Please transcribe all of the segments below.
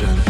ocean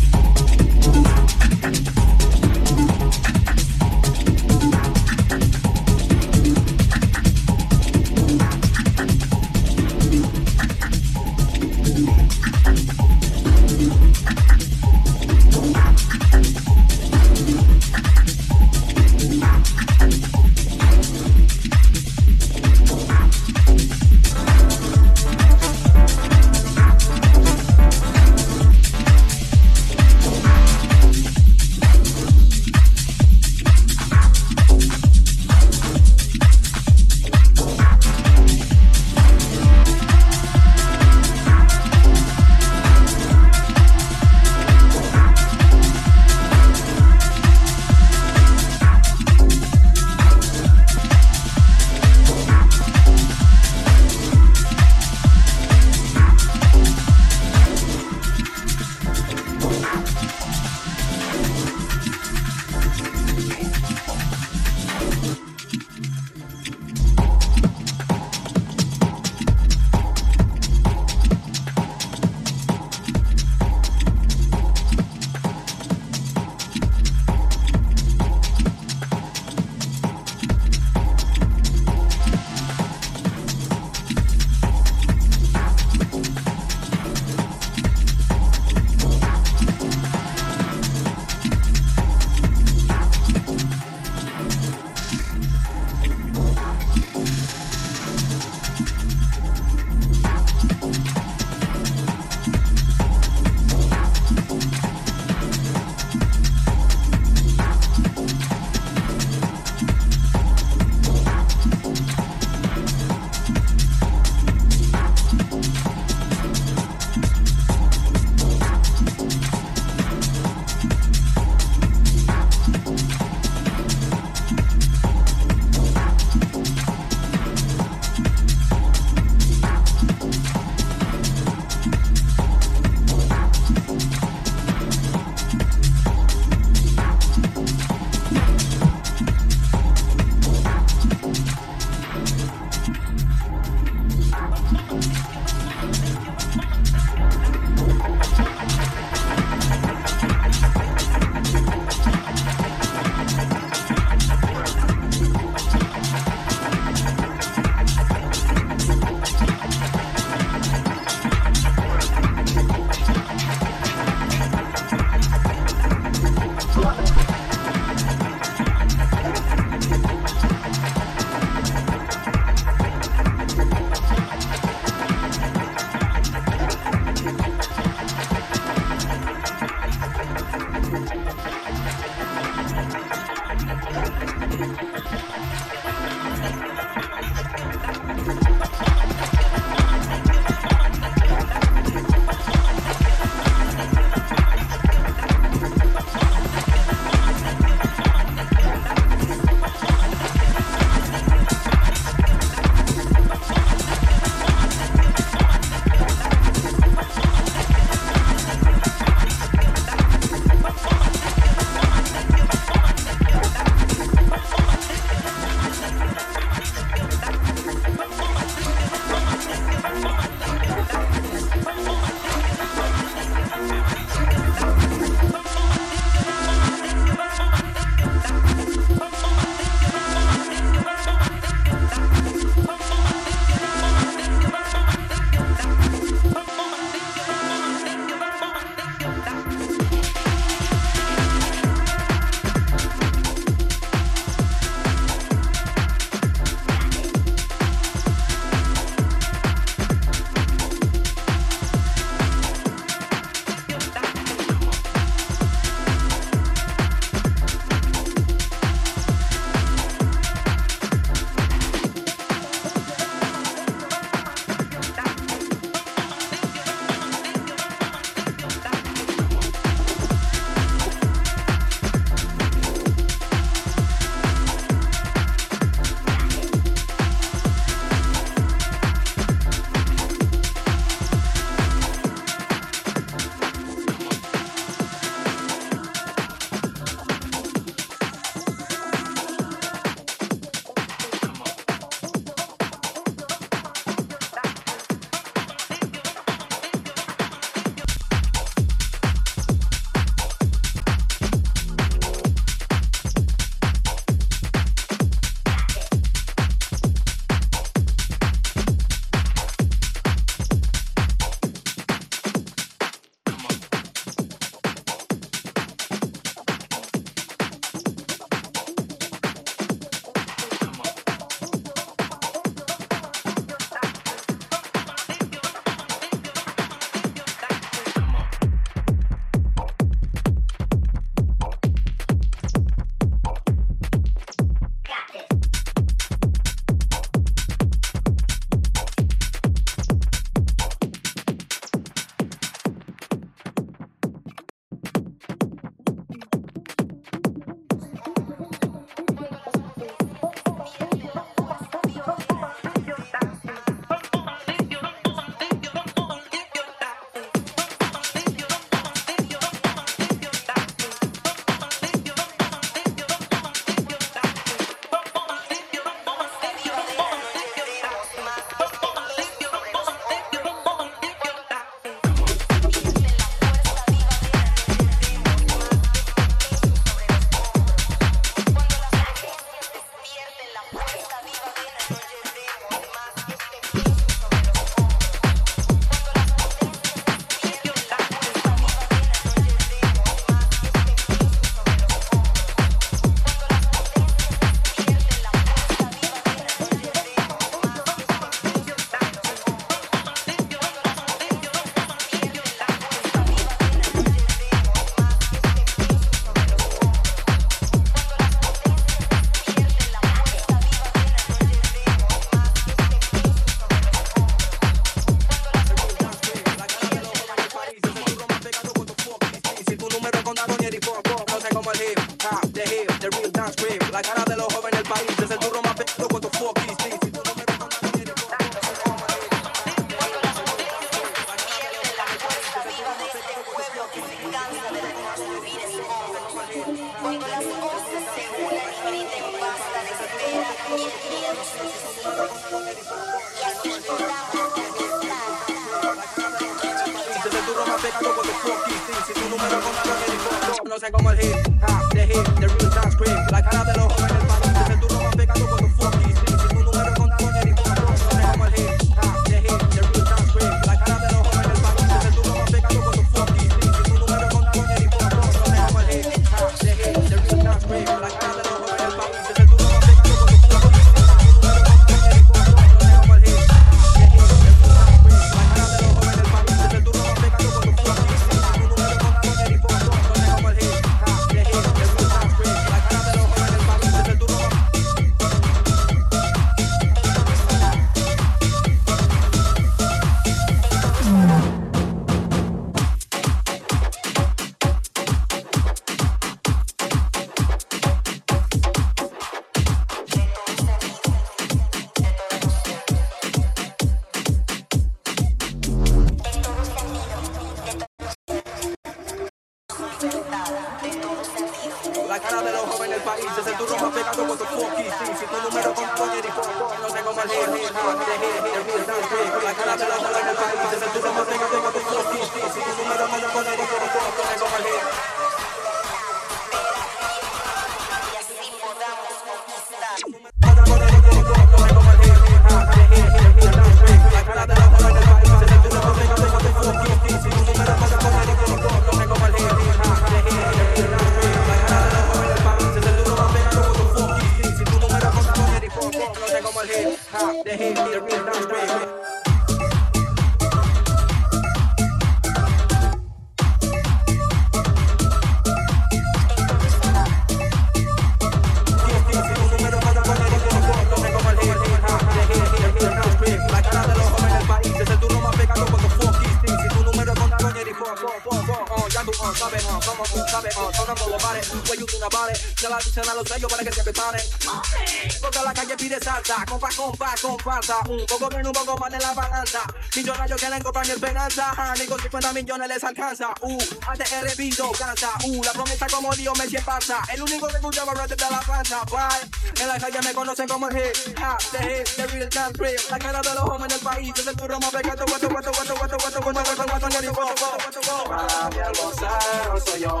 Un poco menos, un poco más de la balanza. Millonarios quieren comprar mi esperanza, ah, ni con 50 millones les alcanza. Uh, ATR pido cansa, uh, la promesa como Dios me pasa. El único que escuchaba rap desde la panza, bye. En la calle me conocen como el hip, hop, the hip, the real crib. La cara de los jóvenes del país, es el turno más pegado, guato, guato, guato, guato, guato, guato, guato, guato, guato, guato, guato, guato. Mami, el vocero soy yo,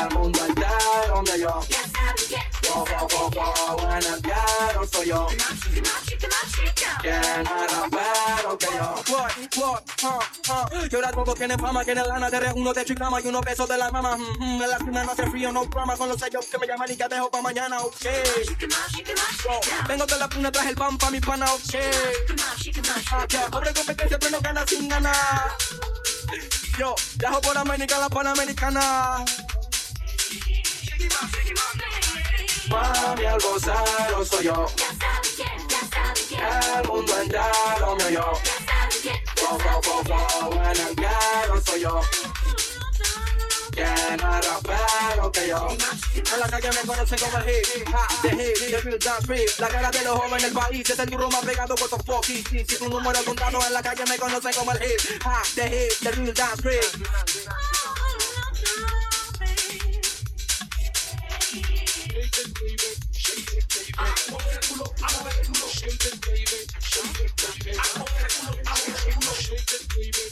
el mundo entero me yo. Go, go, go, en el soy yo. ¿Quién es rapero que yo? What, what, huh, huh. Que ahora todos tienen fama, que en el lana de uno de chiclama y uno peso de la mama. Mm, en la cima no hace frío, no drama con los sellos que me llaman y que dejo pa' mañana, ok. Vengo de la puna, traje el pan pa' mi pana, ok. Ah, ya, pobre competencia, pero no gana sin ganar. Yo, viajo por América, la panamericana. Mami, el vocero soy yo. El mundo entero me oyó. Go, go, go, go, en el diario soy yo. ¿Quién es rapero que yo? En la calle me conocen como el hip, the hip, the real dance crib. La cara de los jóvenes del país es el duro más pegado por tu fuck is this. Si tu número contado en la calle me conocen como el hip, the hip, the real dance crib. Shake it, baby. Shake it, baby. Shake it, baby.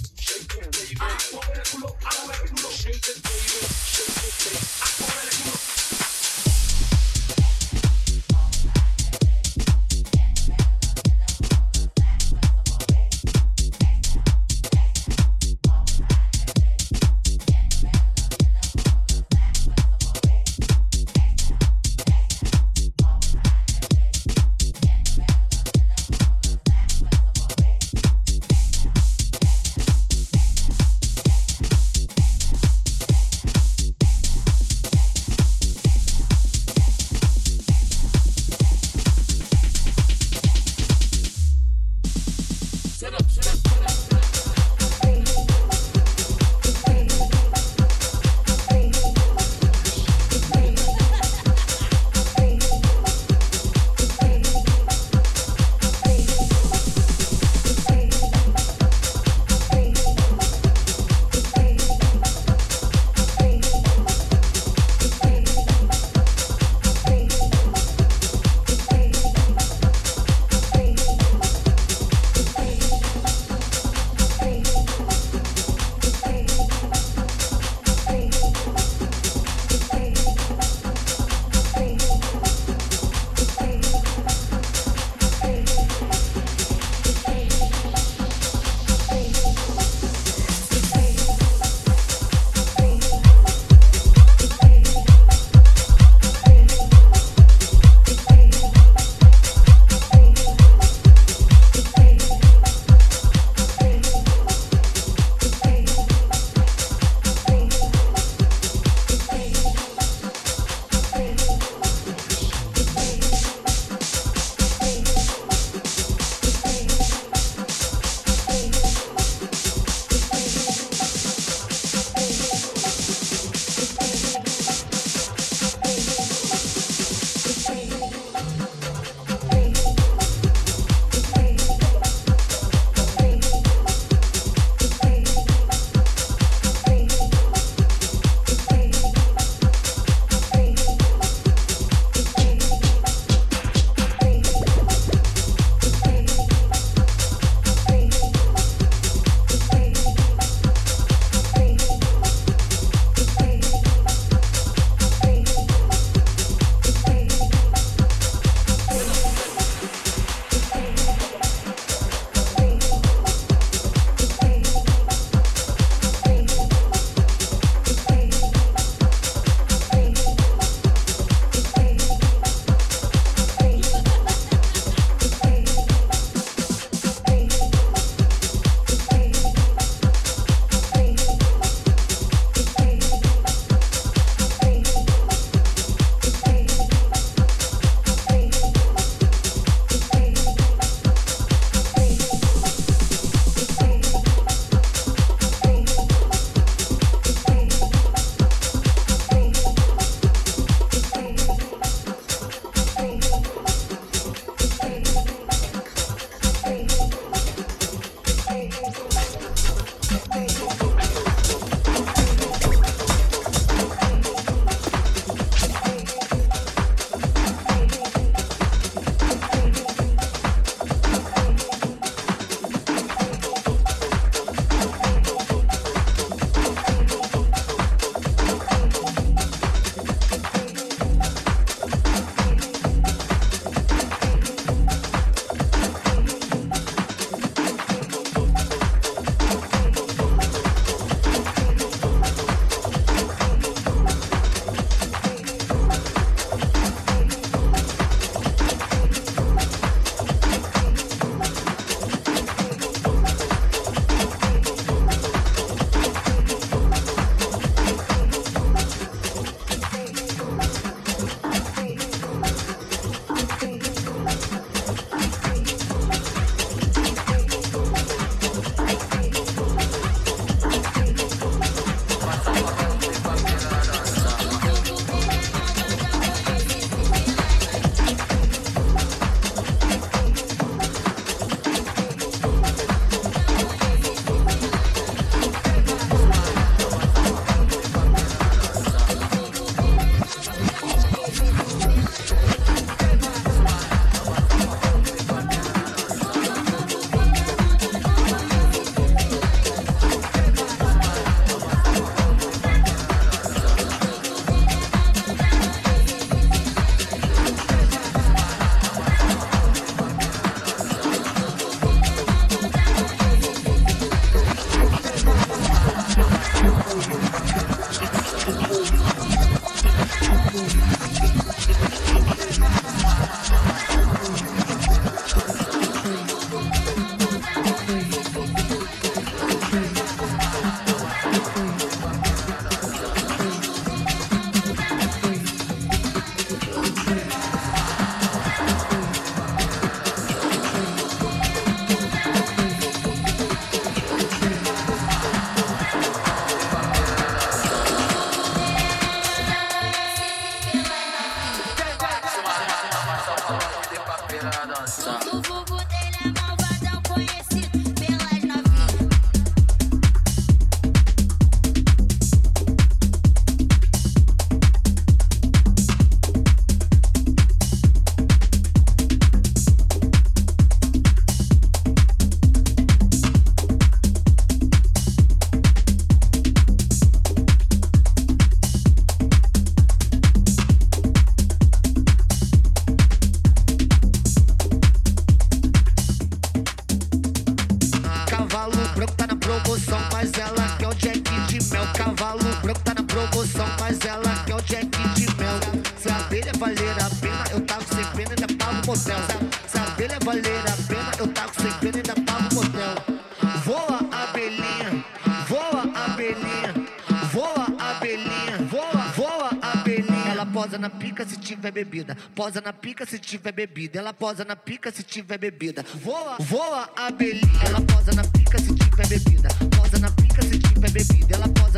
Tiver bebida, posa na pica se tiver bebida. Ela posa na pica se tiver bebida. Voa, voa, abelhinha. Ela posa na pica se tiver bebida, posa na pica se tiver bebida. Ela posa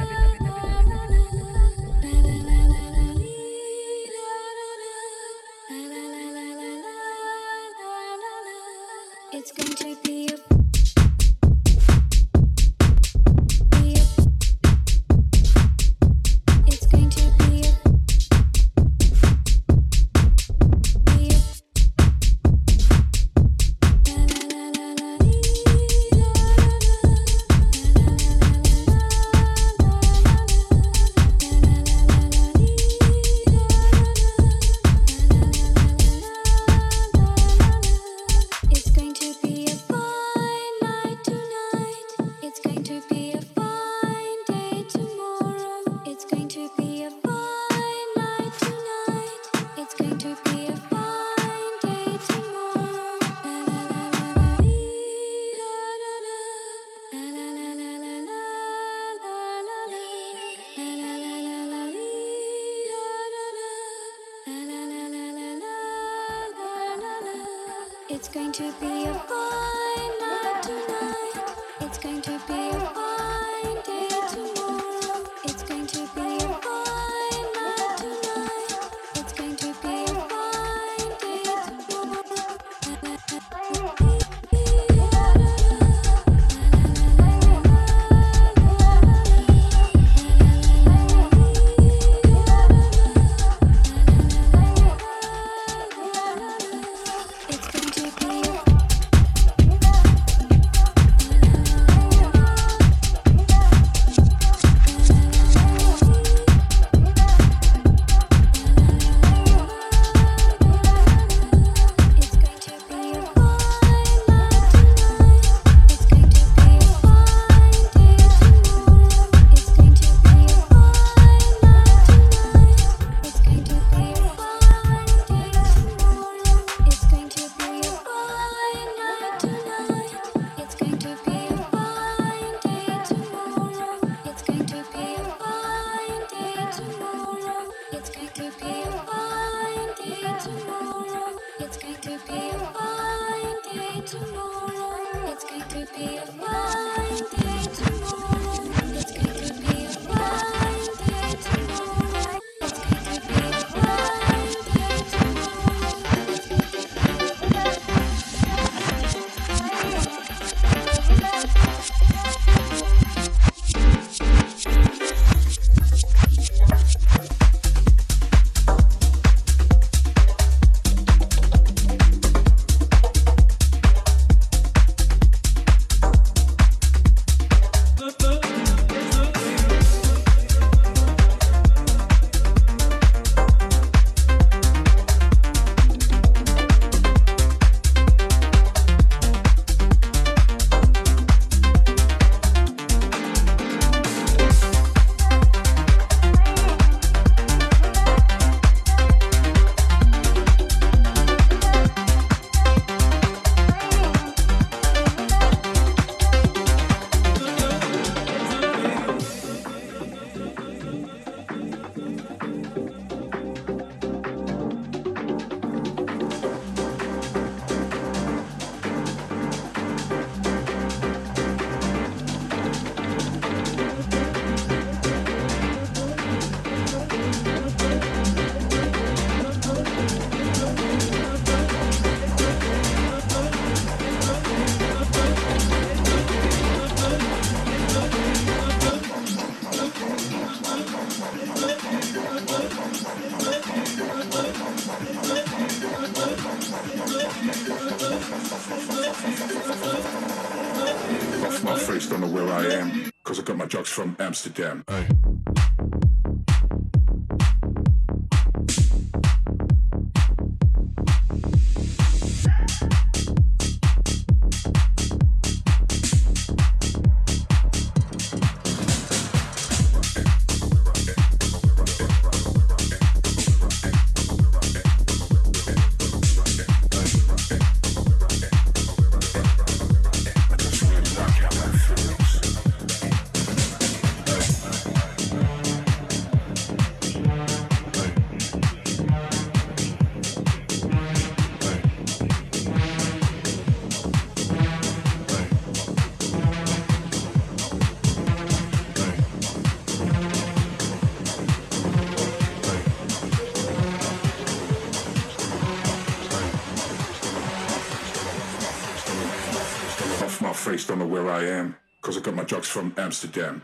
from Amsterdam. Hey. I am, because I got my drugs from Amsterdam.